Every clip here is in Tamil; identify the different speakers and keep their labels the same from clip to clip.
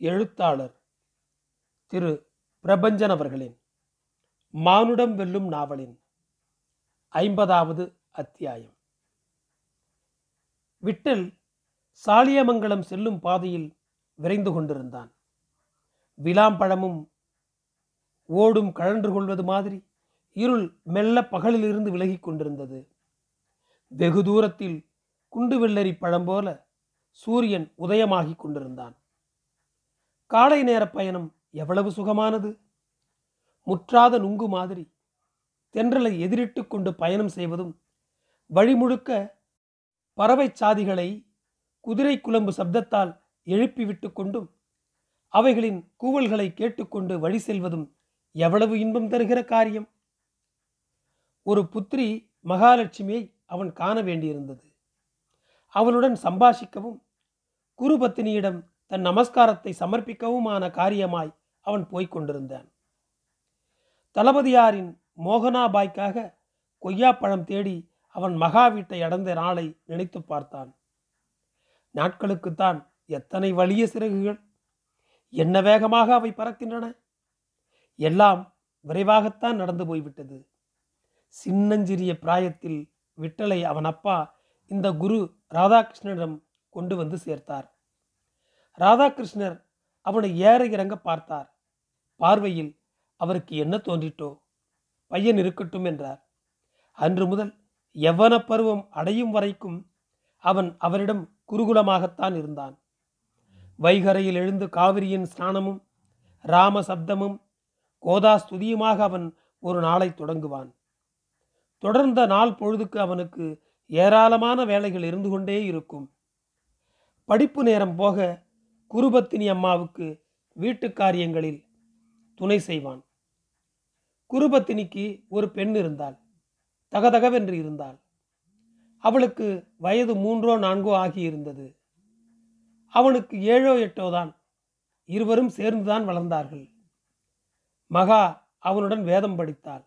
Speaker 1: எழுத்தாளர் திரு. பிரபஞ்சன் அவர்களின் மானுடம் வெல்லும் நாவலின் ஐம்பதாவது அத்தியாயம். விட்டல் சாலியமங்கலம் செல்லும் பாதையில் விரைந்து கொண்டிருந்தான். விளாம்பழமும் ஓடும் கழன்று கொள்வது மாதிரி இருள் மெல்ல பகலிலிருந்து விலகி கொண்டிருந்தது. வெகு தூரத்தில் குண்டு வெள்ளரி பழம் போல சூரியன் உதயமாகிக் கொண்டிருந்தான். காலை நேர பயணம் எவ்வளவு சுகமானது? முற்றாத நுங்கு மாதிரி தென்றலை எதிரிட்டு கொண்டு பயணம் செய்வதும் வழிமுழுக்க பறவை சாதிகளை குதிரை குழம்பு சப்தத்தால் எழுப்பிவிட்டு கொண்டும் அவைகளின் கூவல்களை கேட்டுக்கொண்டு வழி செல்வதும் எவ்வளவு இன்பம் தருகிற காரியம்? ஒரு புத்திரி மகாலட்சுமியை அவன் காண வேண்டியிருந்தது. அவளுடன் சம்பாஷிக்கவும் குருபத்தினியிடம் தன் நமஸ்காரத்தை சமர்ப்பிக்கவுமான காரியமாய் அவன் போய்க் கொண்டிருந்தான் தளபதியாரின் மோகனாபாய்க்காக கொய்யாப்பழம் தேடி அவன் மகா வீட்டை அடைந்த நாளை நினைத்து பார்த்தான். நாட்களுக்குத்தான் எத்தனை வலிய சிறகுகள் என்ன வேகமாக அவை பறக்கின்றன? எல்லாம் விரைவாகத்தான் நடந்து போய்விட்டது. சின்னஞ்சிறிய பிராயத்தில் விட்டலை அவன் அப்பா இந்த குரு ராதாகிருஷ்ணனிடம் கொண்டு வந்து சேர்த்தார். ராதாகிருஷ்ணர் அவனை ஏற இறங்க பார்த்தார். பார்வையில் அவருக்கு என்ன தோன்றிட்டோ? பையன் இருக்கட்டும் என்றார். அன்று முதல் எவ்வன பருவம் அடையும் வரைக்கும் அவன் அவரிடம் குருகுலமாகத்தான் இருந்தான். வைகரையில் எழுந்து காவிரியின் ஸ்நானமும் ராம சப்தமும் கோதா ஸ்துதியுமாக அவன் ஒரு நாளை தொடங்குவான். தொடர்ந்த நாள் பொழுதுக்கு அவனுக்கு ஏராளமான வேலைகள் இருந்து கொண்டே இருக்கும். படிப்பு நேரம் போக குருபத்தினி அம்மாவுக்கு வீட்டு காரியங்களில் துணை செய்வான். குருபத்தினிக்கு ஒரு பெண் இருந்தாள். தகதகவென்று இருந்தாள். அவளுக்கு வயது மூன்றோ நான்கோ ஆகியிருந்தது. அவனுக்கு ஏழோ எட்டோ தான். இருவரும் சேர்ந்துதான் வளர்ந்தார்கள். மகா அவனுடன் வேதம் படித்தாள்.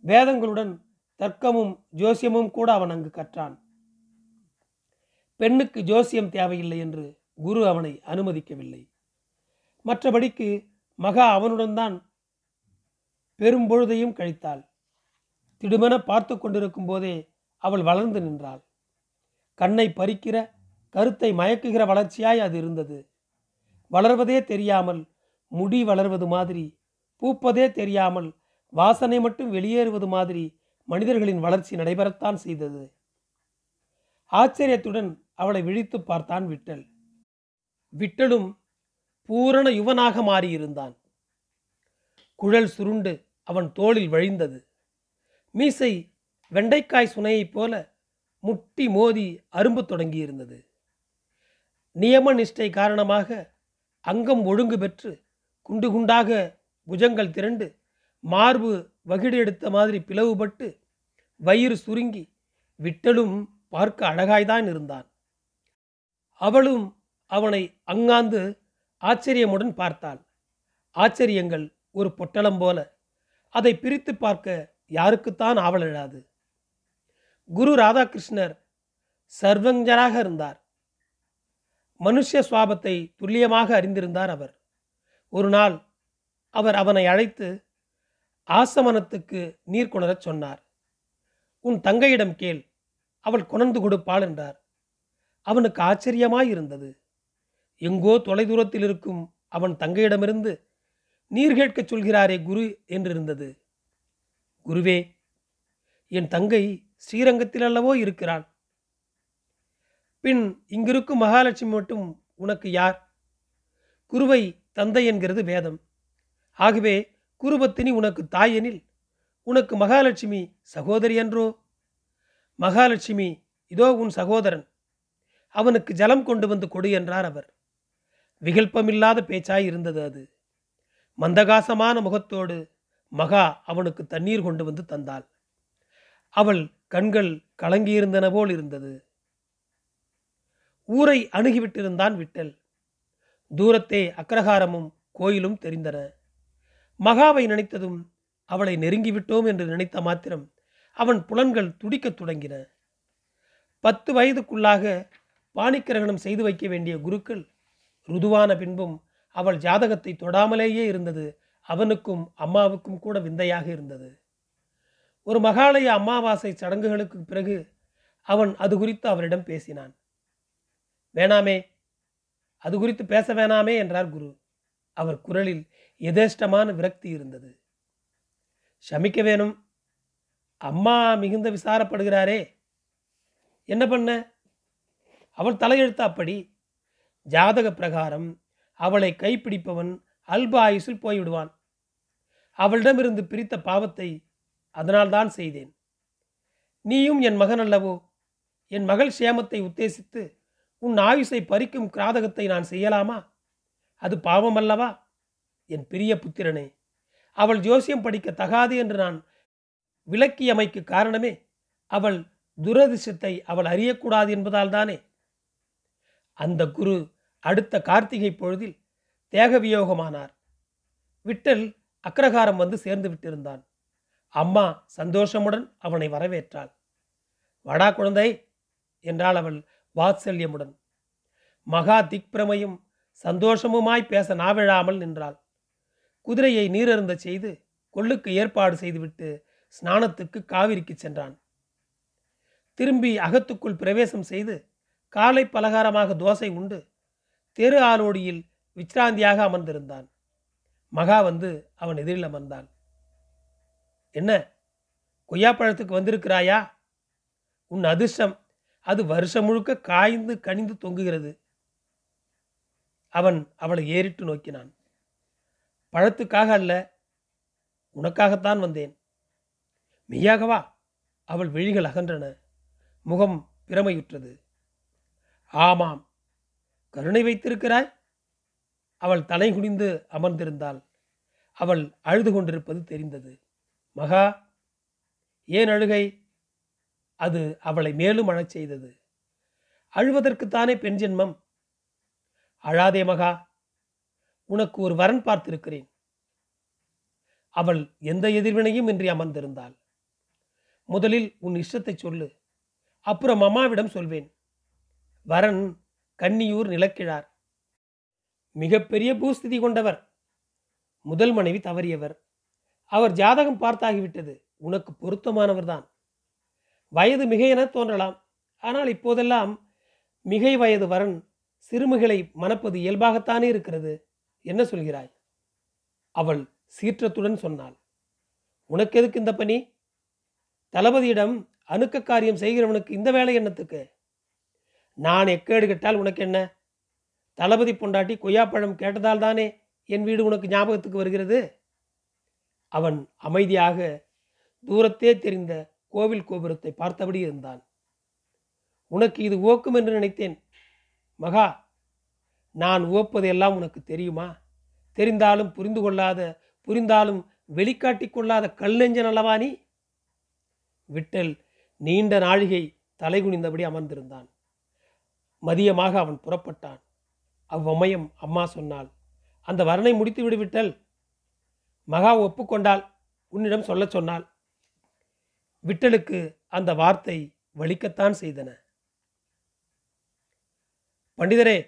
Speaker 1: வேதங்களுடன் தர்க்கமும் ஜோசியமும் கூட அவன் அங்கு கற்றான். பெண்ணுக்கு ஜோசியம் தேவையில்லை என்று குரு அவனை அனுமதிக்கவில்லை. மற்றபடிக்கு மகா அவனுடன் தான் பெரும்பொழுதையும் கழித்தாள். திடுமென பார்த்து கொண்டிருக்கும் போதே அவள் வளர்ந்து நின்றாள். கண்ணை பறிக்கிற கருத்தை மயக்குகிற வளர்ச்சியாய் அது இருந்தது. வளர்வதே தெரியாமல் முடி வளர்வது மாதிரி பூப்பதே தெரியாமல் வாசனை மட்டும் வெளியேறுவது மாதிரி மனிதர்களின் வளர்ச்சி நடைபெறத்தான் செய்தது. ஆச்சரியத்துடன் அவளை விழித்து பார்த்தான் விட்டல். விட்டலும் பூரண யுவனாக மாறியிருந்தான். குழல் சுருண்டு அவன் தோளில் வழிந்தது. மீசை வெண்டைக்காய் சுனையைப் போல முட்டி மோதி அரும்பு தொடங்கியிருந்தது. நியம நிஷ்டை காரணமாக அங்கம் ஒழுங்கு பெற்று குண்டு குண்டாக புஜங்கள் திரண்டு மார்பு வகிடு எடுத்த மாதிரி பிளவுபட்டு வயிறு சுருங்கி விட்டலும் பார்க்க அழகாய்தான் இருந்தான். அவளும் அவனை அங்காந்து ஆச்சரியமுடன் பார்த்தாள். ஆச்சரியங்கள் ஒரு பொட்டலம் போல. அதை பிரித்து பார்க்க யாருக்குத்தான் ஆவல் எழாது குரு ராதாகிருஷ்ணர் சர்வஞ்சராக இருந்தார். மனுஷ சுவாபத்தை துல்லியமாக அறிந்திருந்தார் அவர். ஒரு நாள் அவர் அவனை அழைத்து ஆசமனத்துக்கு நீர் கொணரச் சொன்னார். உன் தங்கையிடம் கேள் அவள் கொணர்ந்து கொடுப்பாள் என்றார். அவனுக்கு ஆச்சரியமாயிருந்தது. எங்கோ தொலைதூரத்தில் இருக்கும் அவன் தங்கையிடமிருந்து நீர் கேட்கச் சொல்கிறாரே குரு என்றிருந்தது. குருவே என் தங்கை ஸ்ரீரங்கத்தில் அல்லவோ இருக்கிறான் பின் இங்கிருக்கும் மகாலட்சுமி மட்டும் உனக்கு யார்? குருவை தந்தை என்கிறது வேதம். ஆகவே குருபத்தினி உனக்கு தாயெனில் உனக்கு மகாலட்சுமி சகோதரி என்றோ மகாலட்சுமி இதோ உன் சகோதரன். அவனுக்கு ஜலம் கொண்டு வந்து கொடு என்றார் அவர். விகல்பமில்லாத பேச்சாய் இருந்தது அது. மந்தகாசமான முகத்தோடு மகா அவனுக்கு தண்ணீர் கொண்டு வந்து தந்தாள். அவள் கண்கள் கலங்கியிருந்தன போல் இருந்தது. ஊரை அணுகிவிட்டிருந்தான் விட்டல். தூரத்தே அக்ரஹாரமும் கோயிலும் தெரிந்தன. மகாவை நினைத்ததும் அவளை நெருங்கிவிட்டோம் என்று நினைத்த மாத்திரம் அவன் புலன்கள் துடிக்கத் தொடங்கின. பத்து வயதுக்குள்ளாக பாணிக்கிரகணம் செய்து வைக்க வேண்டிய குருக்கள் ருதுவான பின்பும் அவள் ஜாதகத்தை தொடாமலேயே இருந்தது. அவனுக்கும் அம்மாவுக்கும் கூட விந்தையாக இருந்தது. ஒரு மகாலய அமாவாசை சடங்குகளுக்கு பிறகு அவன் அது குறித்து அவரிடம் பேசினான். வேணாமே அது குறித்து பேச வேணாமே என்றார் குரு. அவர் குரலில் எதேஷ்டமான விரக்தி இருந்தது. சமிக்க வேணும். அம்மா மிகுந்த விசாரப்படுகிறாரே. என்ன பண்ண? அவள் தலையெழுத்து அப்படி. ஜாதக பிரகாரம் அவளை கைப்பிடிப்பவன் அல்ப ஆயுசில் போய்விடுவான். அவளிடமிருந்து பிரித்த பாவத்தை அதனால்தான் செய்தேன். நீயும் என் மகன் அல்லவோ என் மகள் சேமத்தை உத்தேசித்து உன் ஆயுசை பறிக்கும் கிராதகத்தை நான் செய்யலாமா? அது பாவம் அல்லவா என் பிரிய புத்திரனே அவள் ஜோசியம் படிக்க தகாது என்று நான் விளக்கியமைக்கு காரணமே அவள் துரதிர்ஷ்டத்தை அவள் அறியக்கூடாது என்பதால் தானே. அந்த குரு அடுத்த கார்த்திகை பொழுதில் தேகவியோகமானார். விட்டல் அக்ரகாரம் வந்து சேர்ந்து விட்டிருந்தான். அம்மா சந்தோஷமுடன் அவனை வரவேற்றாள். வடா குழந்தை என்றாள் அவள் வாத்சல்யமுடன். மகா திக்பிரமையும் சந்தோஷமுமாய் பேச நாவிழாமல் நின்றாள். குதிரையை நீரருந்த செய்து கொள்ளுக்கு ஏற்பாடு செய்துவிட்டு ஸ்நானத்துக்கு காவிரிக்கு சென்றான். திரும்பி அகத்துக்குள் பிரவேசம் செய்து காலை பலகாரமாக தோசை உண்டு தெரு ஆலோடியில் விச்ராந்தியாக அமர்ந்திருந்தான். மகா வந்து அவன் எதிரில் அமர்ந்தாள். என்ன கொய்யாப்பழத்துக்கு வந்திருக்கிறாயா? உன் அதிர்ஷ்டம் அது வருஷம் முழுக்க காய்ந்து கனிந்து தொங்குகிறது. அவன் அவளை ஏறிட்டு நோக்கினான். பழத்துக்காக அல்ல உனக்காகத்தான் வந்தேன். மெய்யாகவா அவள் விழிகள் அகன்றன முகம் பிரமையுற்றது. ஆமாம் கருணை வைத்திருக்கிறாய்? அவள் தலை குனிந்து அமர்ந்திருந்தாள். அவள் அழுது கொண்டிருப்பது தெரிந்தது. மகா ஏன் அழுகை? அது அவளை மேலும் அழச் செய்தது. அழுவதற்குத்தானே பெண் ஜென்மம்? அழாதே மகா உனக்கு ஒரு வரன் பார்த்திருக்கிறேன். அவள் எந்த எதிர்வினையும் இன்றி அமர்ந்திருந்தாள். முதலில் உன் இஷ்டத்தை சொல்லு. அப்புறம் அம்மாவிடம் சொல்வேன். வரன் கன்னியூர் நிலக்கிழார். மிகப்பெரிய பூஸ்திதி கொண்டவர். முதல் மனைவி தவறியவர். அவர் ஜாதகம் பார்த்தாகிவிட்டது. உனக்கு பொருத்தமானவர்தான். வயது மிக என தோன்றலாம். ஆனால் இப்போதெல்லாம் மிகை வயது வரன் சிறுமிகளை மணப்பது இயல்பாகத்தானே இருக்கிறது. என்ன சொல்கிறாய்? அவள் சீற்றத்துடன் சொன்னாள். உனக்கு எதுக்கு இந்த பணி? தளபதியிடம் அணுக்க காரியம் செய்கிறவனுக்கு இந்த வேலை என்னத்துக்கு? நான் எக்கேடு கெட்டால் உனக்கு என்ன? தளபதி பொண்டாட்டி கொய்யாப்பழம் கேட்டதால் தானே என் வீடு உனக்கு ஞாபகத்துக்கு வருகிறது? அவன் அமைதியாக தூரத்தே தெரிந்த கோவில் கோபுரத்தை பார்த்தபடி இருந்தான். உனக்கு இது ஓக்கும் என்று நினைத்தேன். மகா நான் உவப்பதெல்லாம் உனக்கு தெரியுமா? தெரிந்தாலும் புரிந்து கொள்ளாத புரிந்தாலும் வெளிக்காட்டி கொள்ளாத கல் நெஞ்சன் அல்லவா நீ? விட்டல் நீண்ட நாழிகை தலைகுனிந்தபடி அமர்ந்திருந்தான். மதியமாக அவன் புறப்பட்டான். அவ்வமயம் அம்மா சொன்னாள் அந்த வரனை முடித்து விடுவிட்டல். மகா ஒப்புக்கொண்டால் உன்னிடம் சொல்ல சொன்னாள் விட்டலுக்கு அந்த வார்த்தை வலிக்கத்தான் செய்தன. பண்டிதரே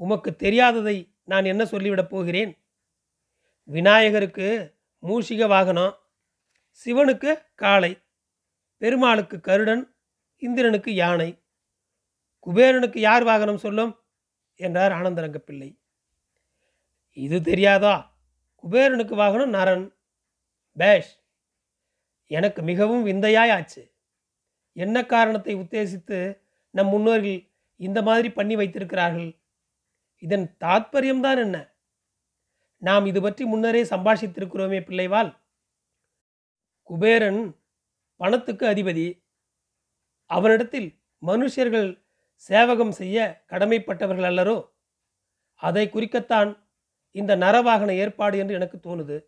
Speaker 1: உமக்கு தெரியாததை நான் என்ன சொல்லிவிடப் போகிறேன்? விநாயகருக்கு மூஷிக வாகனம் சிவனுக்கு காளை பெருமாளுக்கு கருடன் இந்திரனுக்கு யானை குபேரனுக்கு யார் வாகனம் சொல்லும்? என்றார் ஆனந்தரங்க பிள்ளை இது தெரியாதா? குபேரனுக்கு வாகனம் நரன். பேஷ் எனக்கு மிகவும் விந்தையாய் ஆச்சு என்ன காரணத்தை உத்தேசித்து நம் முன்னோர்கள் இந்த மாதிரி பண்ணி வைத்திருக்கிறார்கள்? இதன் தாத்பரியம்தான் என்ன? நாம் இது பற்றி முன்னரே சம்பாஷித்திருக்கிறோமே பிள்ளைவால் குபேரன் பணத்துக்கு அதிபதி. அவனிடத்தில் மனுஷர்கள் சேவகம் செய்ய கடமைப்பட்டவர்கள் அல்லரோ? அதை குறிக்கத்தான் இந்த நரவாகன ஏற்பாடு என்று எனக்கு தோணுது.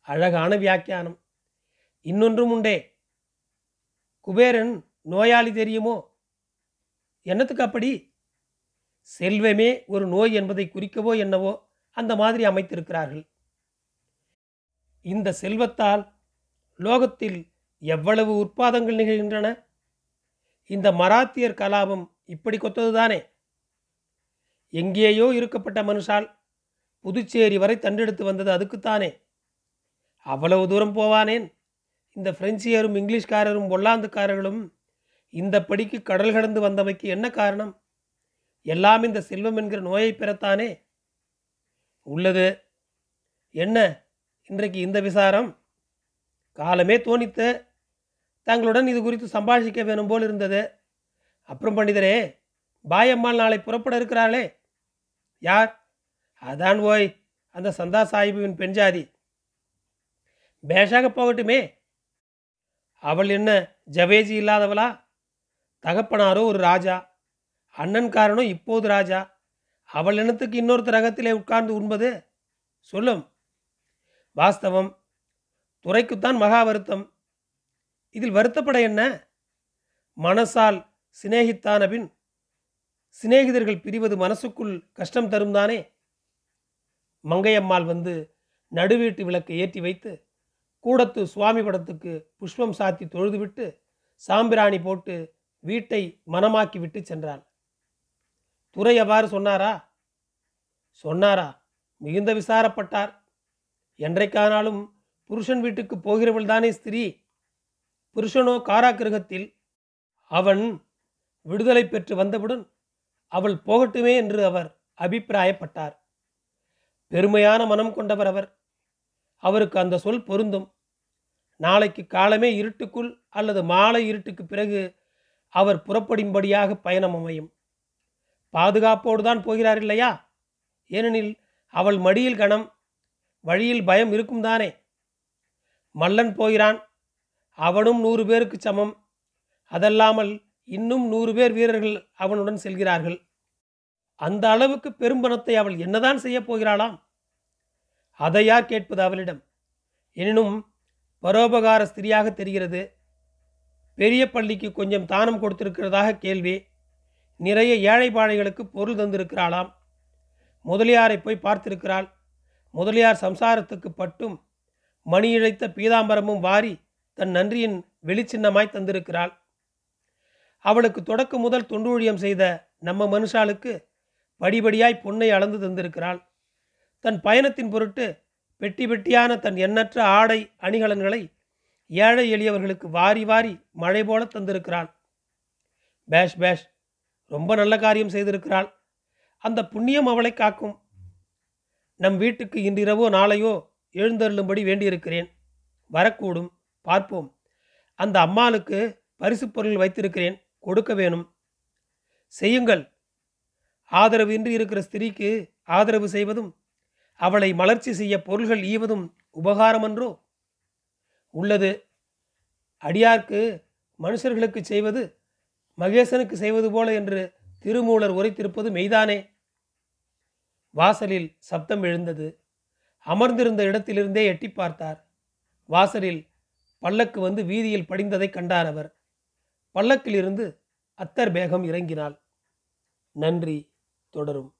Speaker 1: அழகான வியாக்கியானம். இன்னொன்றும் உண்டே. குபேரன் நோயாளி தெரியுமோ? என்னத்துக்கு அப்படி? செல்வமே ஒரு நோய் என்பதை குறிக்கவோ என்னவோ அந்த மாதிரி அமைத்திருக்கிறார்கள். இந்த செல்வத்தால் லோகத்தில் எவ்வளவு உற்பாதங்கள் நிகழ்கின்றன? இந்த மராத்தியர் கலாபம் இப்படி கொத்ததுதானே? எங்கேயோ இருக்கப்பட்ட மனுஷால் புதுச்சேரி வரை தண்டெடுத்து வந்தது அதுக்குத்தானே? அவ்வளவு தூரம் போவானேன். இந்த பிரெஞ்சியரும் இங்கிலீஷ்காரரும் ஒல்லாந்துக்காரர்களும் இந்த படிக்கு கடல் கடந்து வந்தமைக்கு என்ன காரணம்? எல்லாம் இந்த செல்வம் என்கிற நோயை பெறத்தானே? உள்ளது. என்ன? இன்றைக்கு இந்த விசாரம்? காலமே தோணித்து தங்களுடன் இது குறித்து சம்பாஷிக்க வேணும் போல் இருந்தது. அப்புறம் பண்டிதரே பாயம்மாள் நாளை புறப்பட இருக்கிறாளே. யார்? அதான் ஓய் அந்த சந்தா சாஹிபுவின் பெண்ஜாதி பேஷாக போகட்டுமே. அவள் என்ன ஜவேஜி இல்லாதவளா? தகப்பனாரோ ஒரு ராஜா அண்ணன்காரனோ இப்போது ராஜா. அவள் இனத்துக்கு இன்னொருத்தர் ரகத்திலே உட்கார்ந்து உண்பது? சொல்லும். வாஸ்தவம் துறைக்குத்தான் மகா வருத்தம். இதில் வருத்தப்பட என்ன? மனசால் சிநேகித்தான பின் சிநேகிதர்கள் பிரிவது மனசுக்குள் கஷ்டம் தரும் தானே? மங்கையம்மாள் வந்து நடுவீட்டு விளக்கை ஏற்றி வைத்து கூடத்து சுவாமி படத்துக்கு புஷ்பம் சாத்தி தொழுதுவிட்டு சாம்பிராணி போட்டு வீட்டை மனமாக்கி விட்டு சென்றாள். துரை அவ்வாறு சொன்னாரா? சொன்னாரா. மிகுந்த விசாரப்பட்டார். என்றைக்கானாலும் புருஷன் வீட்டுக்கு போகிறவள் தானே ஸ்திரீ? புருஷனோ காராகிரகத்தில் அவன் விடுதலை பெற்று வந்தவுடன் அவள் போகட்டுமே என்று அவர் அபிப்பிராயப்பட்டார். பெருமையான மனம் கொண்டவர் அவர். அவருக்கு அந்த சொல் பொருந்தும். நாளைக்கு காலமே இருட்டுக்குள் அல்லது மாலை இருட்டுக்கு பிறகு அவர் புறப்படும்படியாக பயணம் அமையும். பாதுகாப்போடு தான் போகிறார் இல்லையா? ஏனெனில் அவள் மடியில் கணம் வழியில் பயம் இருக்கும் தானே மல்லன் போகிறான் அவனும் நூறு பேருக்கு சமம். அதல்லாமல் இன்னும் நூறு பேர் வீரர்கள் அவனுடன் செல்கிறார்கள். அந்த அளவுக்கு பெரும்பணத்தை அவள் என்னதான் செய்யப் போகிறாளாம்? அதை யார் கேட்பது அவளிடம். எனினும் பரோபகார ஸ்திரியாக தெரிகிறது. பெரிய பள்ளிக்கு கொஞ்சம் தானம் கொடுத்திருக்கிறதாக கேள்வி. நிறைய ஏழை பாழைகளுக்கு பொருள் தந்திருக்கிறாளாம். முதலியாரை போய் பார்த்திருக்கிறாள். முதலியார் சம்சாரத்துக்கு பட்டும் மணி இழைத்த பீதாம்பரமும் வாரி தன் நன்றியின் வெளிச்சின்னமாய் தந்திருக்கிறாள். அவளுக்கு தொடக்கம் முதல் தொண்டூழியம் செய்த நம்ம மனுஷாளுக்கு படிபடியாய் பொன்னை அளந்து தந்திருக்கிறாள். தன் பயணத்தின் பொருட்டு பெட்டி பெட்டியான தன் எண்ணற்ற ஆடை அணிகலன்களை ஏழை எளியவர்களுக்கு வாரி வாரி மழை போல தந்திருக்கிறாள். பேஷ் பேஷ் ரொம்ப நல்ல காரியம் செய்திருக்கிறாள். அந்த புண்ணியம் அவளை காக்கும். நம் வீட்டுக்கு இன்றிரவோ நாளையோ எழுந்தருளும்படி வேண்டியிருக்கிறேன். வரக்கூடும். பார்ப்போம். அந்த அம்மாளுக்கு பரிசு பொருள் வைத்திருக்கிறேன் கொடுக்க வேணும். செய்யுங்கள். ஆதரவு இன்றி இருக்கிற ஸ்திரீக்கு ஆதரவு செய்வதும் அவளை மலர்ச்சி செய்ய பொருள்கள் ஈவதும் உபகாரமன்றோ? உள்ளது. அடியார்க்கு மனுஷர்களுக்கு செய்வது மகேசனுக்கு செய்வது போல என்று திருமூலர் உரைத்திருப்பது மெய்தானே? வாசலில் சப்தம் எழுந்தது. அமர்ந்திருந்த இடத்திலிருந்தே எட்டி பார்த்தார். வாசலில் பல்லக்கு வந்து வீதியில் படிந்ததை கண்டார் அவர். பல்லக்கிலிருந்து அத்தர் பேகம் இறங்கினாள். நன்றி தொடரும்.